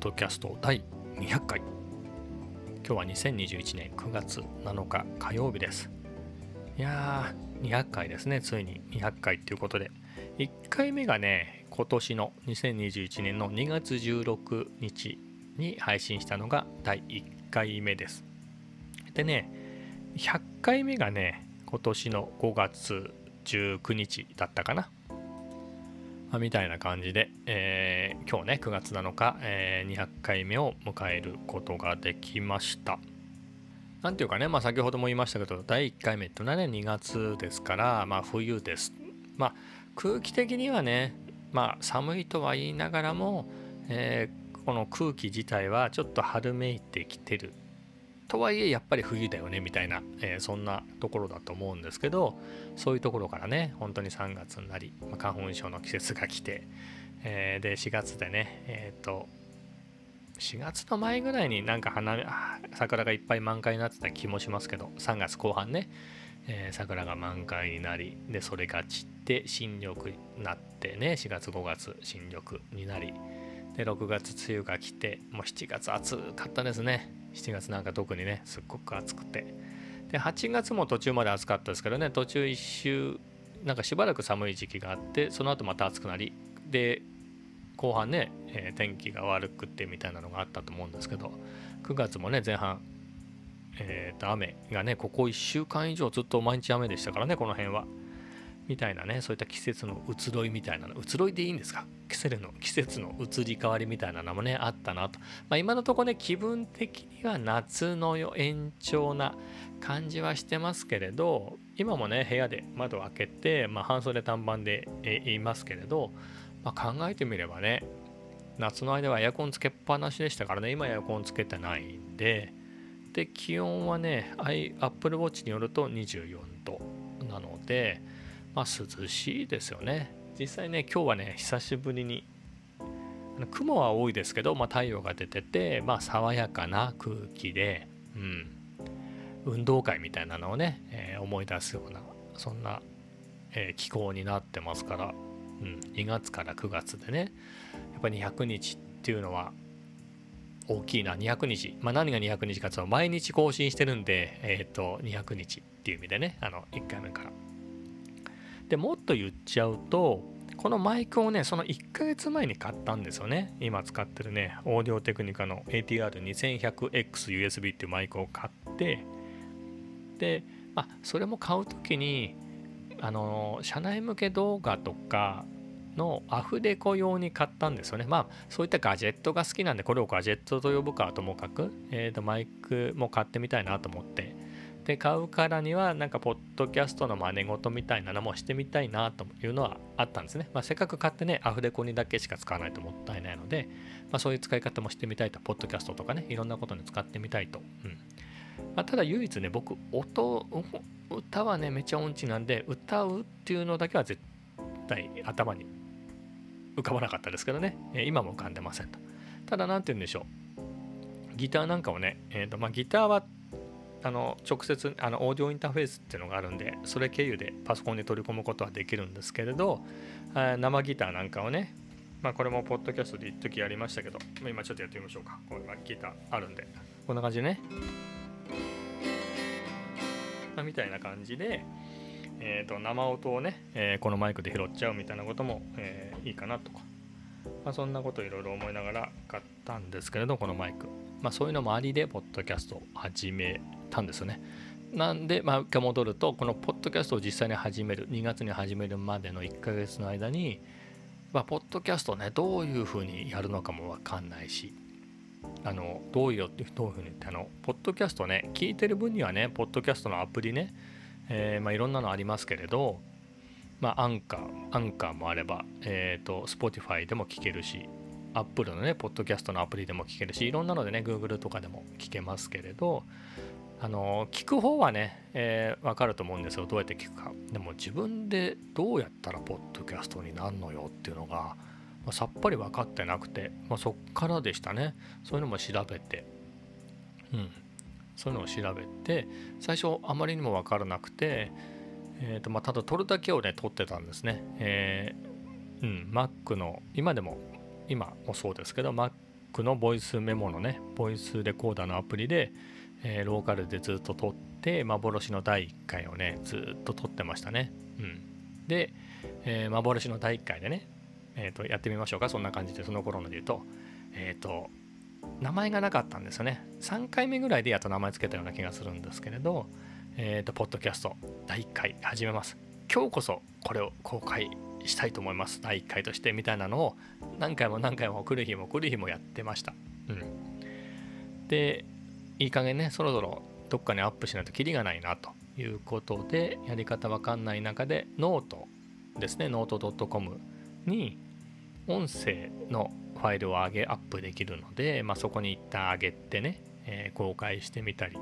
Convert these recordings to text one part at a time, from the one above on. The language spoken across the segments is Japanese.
ドキャスト第200回。今日は2021年9月7日火曜日です。いやー200回ですね。ついに200回ということで。1回目がね今年の2021年の2月16日に配信したのが第1回目です。でね100回目がね今年の5月19日だったかな。まあ、みたいな感じで、えー、今日ね9月7日、えー、200回目を迎えることができました。なんていうかね、まあ、先ほども言いましたけど第1回目っていうのはね2月ですから、まあ、冬です。まあ空気的にはね、まあ、寒いとは言いながらも、えー、この空気自体はちょっと春めいてきてる。とはいえやっぱり冬だよねみたいな、えー、そんなところだと思うんですけどそういうところからね本当に3月になり、まあ、花粉症の季節が来て、えー、で4月でねえっ、と4月の前ぐらいになんか花桜がいっぱい満開になってた気もしますけど3月後半ね、え桜が満開になりでそれが散って新緑になってね4月5月新緑になりで6月梅雨が来てもう7月暑かったですね。7月なんか特にねすっごく暑くて。で8月も途中まで暑かったですけどね途中1週なんかしばらく寒い時期があってその後また暑くなりで後半ね、えー、天気が悪くてみたいなのがあったと思うんですけど9月もね前半えー、と雨がねここ1週間以上ずっと毎日雨でしたからねこの辺は。みたいなねそういった季節の移ろいみたいなの移ろいでいいんですか？季節の季節の移り変わりみたいなのもねあったなと、まあ、今のところね気分的には夏の延長な感じはしてますけれど今もね部屋で窓を開けて、まあ、半袖短パンでいますけれど、まあ、考えてみればね夏の間はエアコンつけっぱなしでしたからね今エアコンつけてないんでで気温はね Apple Watch によると24度なのでまあ、涼しいですよね。実際ね今日はね久しぶりに雲は多いですけど、まあ、太陽が出てて、まあ、爽やかな空気で、うん、運動会みたいなのをね、えー、思い出すようなそんな、えー、気候になってますから、うん、2月から9月でねやっぱり200日っていうのは大きいな。200日、まあ、何が200日かというと毎日更新してるんで、えっ、ー、と200日っていう意味でねあの1回目から。でもっと言っちゃうとこのマイクをねその1ヶ月前に買ったんですよね今使ってるねオーディオテクニカの ATR2100XUSB っていうマイクを買ってで、まあ、それも買う時にあの社内向け動画とかのアフレコ用に買ったんですよね。まあそういったガジェットが好きなんでこれをガジェットと呼ぶかともかく、えー、とマイクも買ってみたいなと思ってで買うからにはなんかポッドキャストの真似事みたいなのもしてみたいなというのはあったんですね。まあ、せっかく買ってねアフレコにだけしか使わないともったいないので、まあ、そういう使い方もしてみたいとポッドキャストとかねいろんなことに使ってみたいと。うんまあ、ただ唯一ね僕音歌はねめちゃ音痴なんで歌うっていうのだけは絶対頭に浮かばなかったですけどね、今も浮かんでませんと。ただ何て言うんでしょうギターなんかをね、えーとまあ、ギターはあの直接あのオーディオインターフェースっていうのがあるんでそれ経由でパソコンに取り込むことはできるんですけれど生ギターなんかをねまあこれもポッドキャストで一時やりましたけど今ちょっとやってみましょうか。こんなギターあるんで。こんな感じね、まあ、みたいな感じでえーと、生音をね、えー、このマイクで拾っちゃうみたいなことも、えー、いいかなとか、まあ、そんなこといろいろ思いながら買ったんですけれどこのマイク、まあ、そういうのもありでポッドキャストを始めたんですよね。なんで、まあ、一回戻ると、このポッドキャストを実際に始める、2月に始めるまでの1ヶ月の間に、まあ、ポッドキャストね、どういうふうにやるのかもわかんないし、あのどういうどういうふうにってあのポッドキャストね聞いてる分にはねポッドキャストのアプリね、えー、まあ、いろんなのありますけれどまあアンカーアンカーもあればえっ、ー、と Spotify でも聞けるし Apple のねポッドキャストのアプリでも聞けるしいろんなのでね Google とかでも聞けますけれどあの聞く方はね、えー、分かると思うんですよ。どうやって聞くか。でも自分でどうやったらポッドキャストになるのよっていうのが、まあ、さっぱり分かってなくて、まあ、そっからでしたね。そういうのも調べて。うん。そういうのを調べて最初あまりにも分からなくて、えーとまあ、ただ撮るだけをね撮ってたんですね、えー、うん、Mac の今でも今もそうですけど Mac のボイスメモのねボイスレコーダーのアプリで、えー、ローカルでずっと撮って幻の第1回をねずっと撮ってましたね。うん、で、えー、幻の第1回でね、えーと、やってみましょうか。そんな感じでその頃ので言うと。えっ、ー、と名前がなかったんですよね。3回目ぐらいでやっと名前つけたような気がするんですけれどえっ、ー、とポッドキャスト第1回始めます。今日こそこれを公開したいと思います。第1回としてみたいなのを何回も何回も来る日も来る日もやってました。うん。でいい加減ねそろそろどっかにアップしないとキリがないなということでやり方わかんない中でノートですねノート .com に音声のファイルを上げアップできるので、まあ、そこに一旦上げてね、えー、公開してみたり。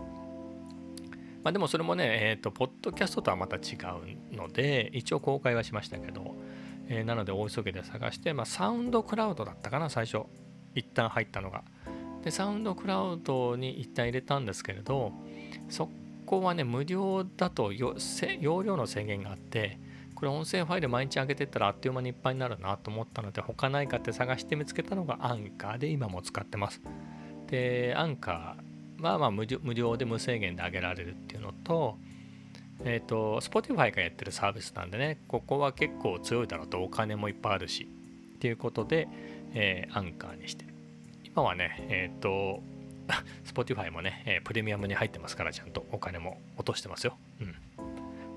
まあ、でもそれもね、えっ、ー、と、ポッドキャストとはまた違うので、一応公開はしましたけど、えー、なので大急ぎで探して、まあ、サウンドクラウドだったかな、最初。一旦入ったのが。で、サウンドクラウドに一旦入れたんですけれど、そこはね、無料だと容量の制限があって、これ音声ファイル毎日上げてったらあっという間にいっぱいになるなと思ったので他ないかって探して見つけたのがアンカーで今も使ってます。で、アンカーまあまあ無料で無制限で上げられるっていうのと、えっ、ー、と、Spotify がやってるサービスなんでね、ここは結構強いだろうとお金もいっぱいあるし、っていうことで、えー、アンカーにして。今はね、えっ、ー、と、Spotify もね、えー、プレミアムに入ってますから、ちゃんとお金も落としてますよ。うん。ま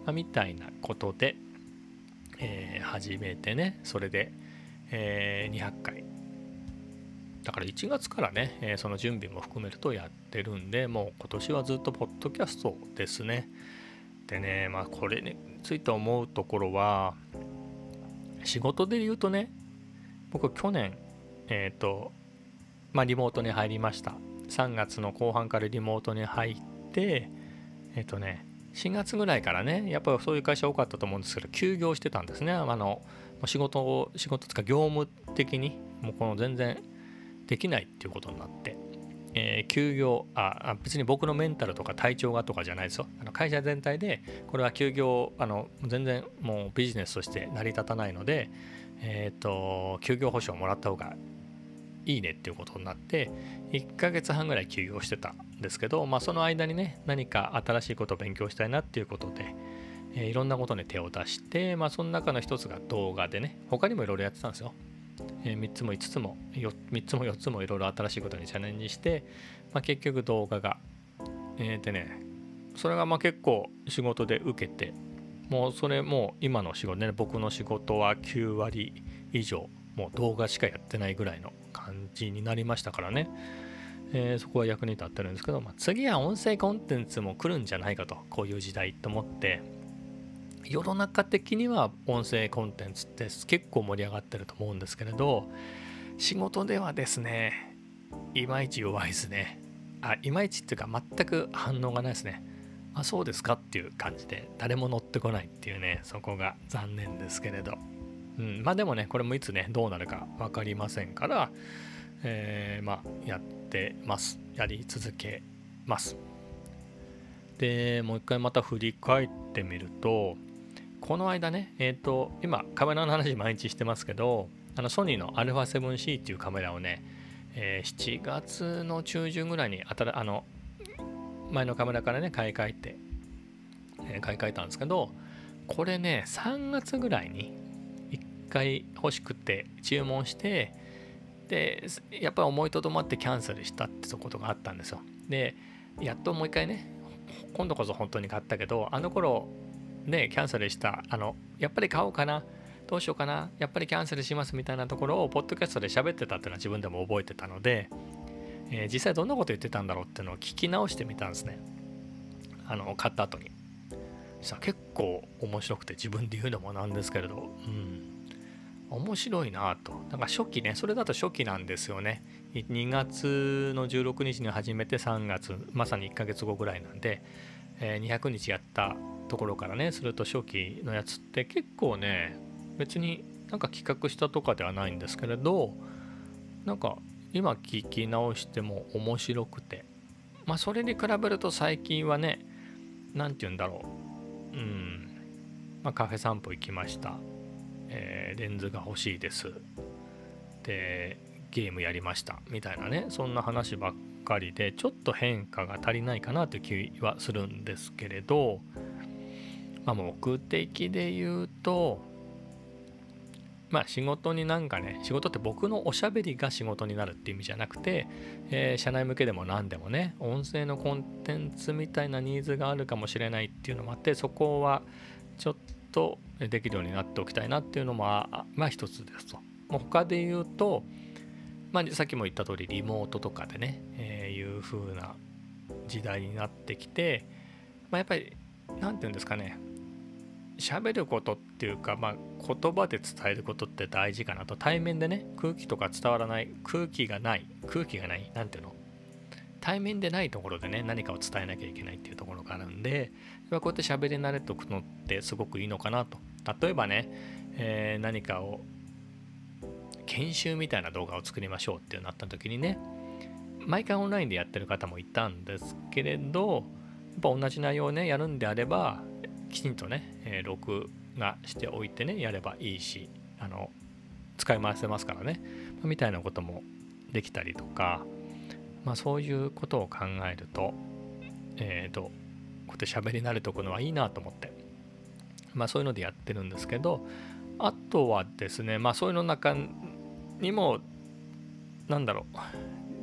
あ、みたいなことで、えー、始めてね、それで、えー、200回だから1月からね、えー、その準備も含めるとやってるんで、もう今年はずっとポッドキャストですね。でね、まあこれについて思うところは、仕事で言うとね、僕去年、えっ、ー、と、まあリモートに入りました。3月の後半からリモートに入って、えっ、ー、とね、4月ぐらいからね、やっぱりそういう会社多かったと思うんですけど、休業してたんですね。あの、仕事を、仕事つか業務的に、もうこの全然できないっていうことになって、えー、休業あ別に僕のメンタルとか体調がとかじゃないですよ。あの会社全体でこれは休業あの全然もうビジネスとして成り立たないので、えーと、休業保障をもらった方がいいねっていうことになって1ヶ月半ぐらい休業してたんですけど、まあ、その間にね何か新しいことを勉強したいなっていうことで、えー、いろんなことに手を出して、まあ、その中の一つが動画でね他にもいろいろやってたんですよ。え3つも5つも3つも4つもいろいろ新しいことにチャレンジして、まあ、結局動画が、えー、でねそれがまあ結構仕事で受けてもうそれもう今の仕事ね僕の仕事は9割以上もう動画しかやってないぐらいの感じになりましたからね、えー、そこは役に立ってるんですけど、まあ、次は音声コンテンツも来るんじゃないかとこういう時代と思って。世の中的には音声コンテンツって結構盛り上がってると思うんですけれど仕事ではですねいまいち弱いですね。あいまいちっていうか全く反応がないですね。あそうですかっていう感じで誰も乗ってこないっていうねそこが残念ですけれど、うん、まあでもねこれもいつねどうなるか分かりませんから、えー、まあやってます。やり続けます。でもう一回また振り返ってみるとこの間ね、えっ、ー、と、今、カメラの話毎日してますけど、あのソニーの α7C っていうカメラをね、えー、7月の中旬ぐらいにあたあの前のカメラからね買い替えて、えー、買い替えたんですけどこれね3月ぐらいに1回欲しくて注文してでやっぱり思いとどまってキャンセルしたってことがあったんですよ。でやっともう一回ね今度こそ本当に買ったけどあの頃ね、キャンセルした、あの、やっぱり買おうかな、どうしようかな、やっぱりキャンセルしますみたいなところを、ポッドキャストで喋ってたっていうのは自分でも覚えてたので、えー、実際どんなこと言ってたんだろうっていうのを聞き直してみたんですね。あの、買った後に。さ結構面白くて自分で言うのもなんですけれど、うん。面白いなと。だか初期ね、それだと初期なんですよね。2月の16日に始めて3月、まさに1ヶ月後ぐらいなんで、えー、200日やったところからねすると初期のやつって結構ね別になんか企画したとかではないんですけれどなんか今聞き直しても面白くて。まあそれに比べると最近はね何て言うんだろう。うん。まあカフェ散歩行きました、えー、レンズが欲しいです。でゲームやりました。みたいなねそんな話ばっかりでちょっと変化が足りないかなという気はするんですけれど、まあ、目的で言うとまあ仕事になんかね仕事って僕のおしゃべりが仕事になるっていう意味じゃなくて、えー、社内向けでも何でもね音声のコンテンツみたいなニーズがあるかもしれないっていうのもあってそこはちょっとできるようになっておきたいなっていうのもまあ一つですと。他で言うと、まあ、さっきも言った通りリモートとかでね、えー、いう風な時代になってきて、まあ、やっぱり何て言うんですかね喋ることっていうか、まあ、言葉で伝えることって大事かなと。対面でね空気とか伝わらない空気がない空気がない何ていうの？対面でないところでね何かを伝えなきゃいけないっていうところがあるんでこうやって喋り慣れておくのってすごくいいのかなと。例えばね、えー、何かを研修みたいな動画を作りましょうってなった時にね毎回オンラインでやってる方もいたんですけれどやっぱ同じ内容をねやるんであればきちんとね、え、録画しておいてねやればいいしあの使い回せますからね、みたいなこともできたりとか、まあ、そういうことを考えるとえっ、ー、とこうやって喋り慣れておくのはいいなと思って。まあそういうのでやってるんですけどあとはですねまあそういうの中にもなんだろう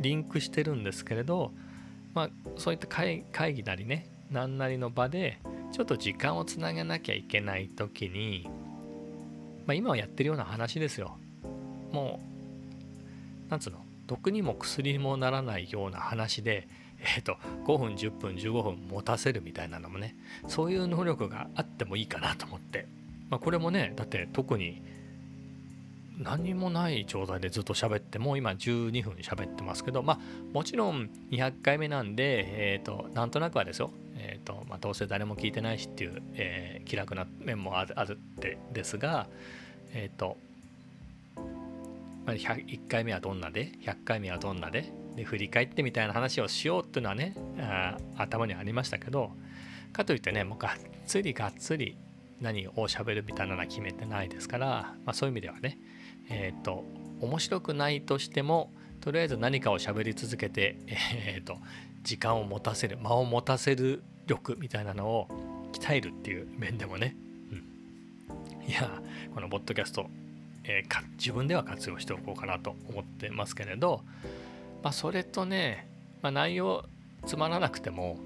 リンクしてるんですけれどまあそういった会議なりね何なりの場でちょっと時間をつなげなきゃいけない時に、まあ、今はやってるような話ですよ。もう、なんつうの、毒にも薬にもならないような話で、えっ、ー、と、5分、10分、15分持たせるみたいなのもね、そういう能力があってもいいかなと思って。まあ、これもね、だって特に何もない状態でずっと喋ってもう今12分喋ってますけどまあもちろん200回目なんでえっ、ー、となんとなくはですよえーとまあ、どうせ誰も聞いてないしっていう、えー、気楽な面もあるあるってですが、え、ー、と、まあ、1回目はどんなで100回目はどんなでで振り返ってみたいな話をしようっていうのはねあ頭にありましたけどかといってねもうがっつりがっつり何をしゃべるみたいなのは決めてないですから、まあ、そういう意味ではねえっ、ー、と面白くないとしてもとりあえず何かを喋り続けて、えーと時間を持たせる間を持たせる力みたいなのを鍛えるっていう面でもね、うん、いやこのポッドキャスト、えー、か自分では活用しておこうかなと思ってますけれど、まあ、それとね、まあ、内容つまらなくても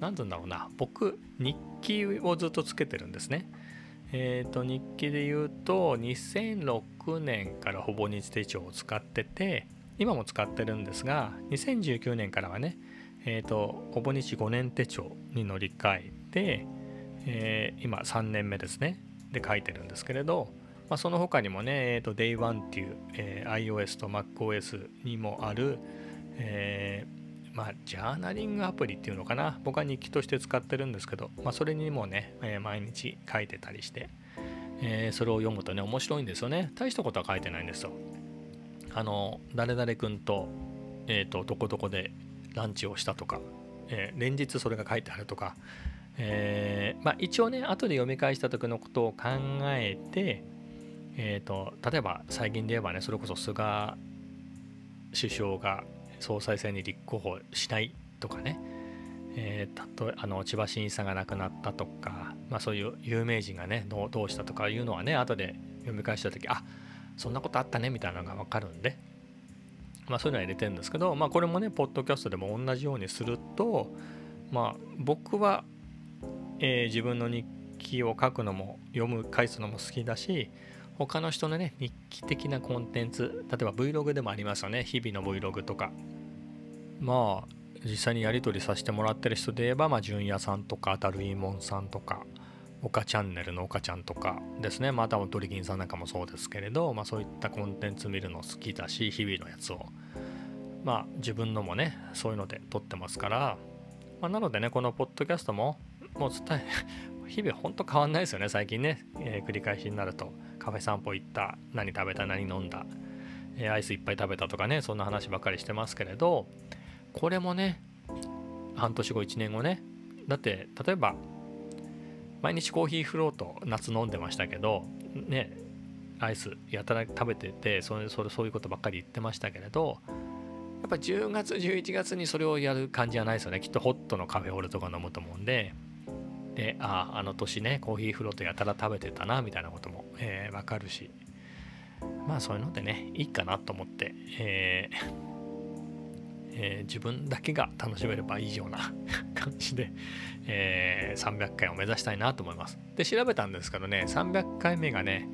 何て言うんだろうな僕日記をずっとつけてるんですね。え、ー、と日記で言うと2006年からほぼ日手帳を使ってて今も使ってるんですが2019年からはねえーと、ほぼ日5年手帳に乗り換えて、えー、今3年目ですね。で書いてるんですけれど、まあ、その他にもね、えーと、Day1 っていう、えー、iOS と MacOS にもある、えー、まあ、ジャーナリングアプリっていうのかな。僕は日記として使ってるんですけど、まあ、それにもね、え毎日書いてたりして、えそれを読むとね面白いんですよね。大したことは書いてないんですよ。あの誰々君と,、えーとどこどこでランチをしたとか、えー、連日それが書いてあるとか、えー、まあ、一応ね後で読み返した時のことを考えて、えーと、例えば最近で言えばねそれこそ菅首相が総裁選に立候補しないとかね、えー、たとあの千葉真一さんが亡くなったとか、まあ、そういう有名人がねどうしたとかいうのはね後で読み返した時あそんなことあったねみたいなのが分かるんでまあ、そういうのは入れてるんですけど、まあ、これもねポッドキャストでも同じようにすると、まあ、僕は、えー、自分の日記を書くのも読む返すのも好きだし他の人のね日記的なコンテンツ例えば Vlog でもありますよね。日々の Vlog とか。まあ実際にやり取りさせてもらってる人で言えば、まあ、純也さんとかあたるいもんさんとか。岡チャンネルの岡ちゃんとかですね。またドリキンさんなんかもそうですけれど、まあ、そういったコンテンツ見るの好きだし日々のやつを。まあ自分のもねそういうので撮ってますから、まあ、なのでねこのポッドキャストももう伝え 日々ほんと変わんないですよね最近ね、えー、繰り返しになると。カフェ散歩行った何食べた何飲んだ、えー、アイスいっぱい食べたとかねそんな話ばっかりしてますけれど。これもね半年後1年後ね。だって例えば毎日コーヒーフロート夏飲んでましたけどねアイスやたら食べててそれそれそういうことばっかり言ってましたけれどやっぱ10月11月にそれをやる感じじゃないですよね。きっとホットのカフェオレとか飲むと思うんで。であああの年ねコーヒーフロートやたら食べてたなみたいなことも、えー、わかるし。まあそういうのでねいいかなと思って、えーえー、自分だけが楽しめればいいような 感じで、えー、300回を目指したいなと思います。で、調べたんですけどね、300回目がね、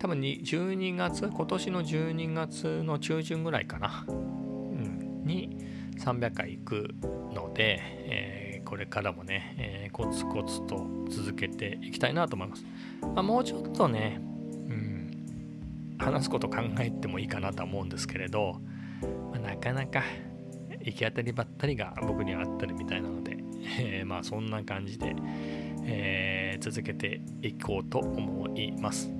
多分に12月、今年の12月の中旬ぐらいかな、うん、に300回行くので、えー、これからもね、えー、コツコツと続けていきたいなと思います。まあ、もうちょっとね、うん、話すこと考えてもいいかなと思うんですけれど、まあ、なかなか行き当たりばったりが僕にはあったりみたいなので、えー、まあそんな感じで、えー、続けていこうと思います。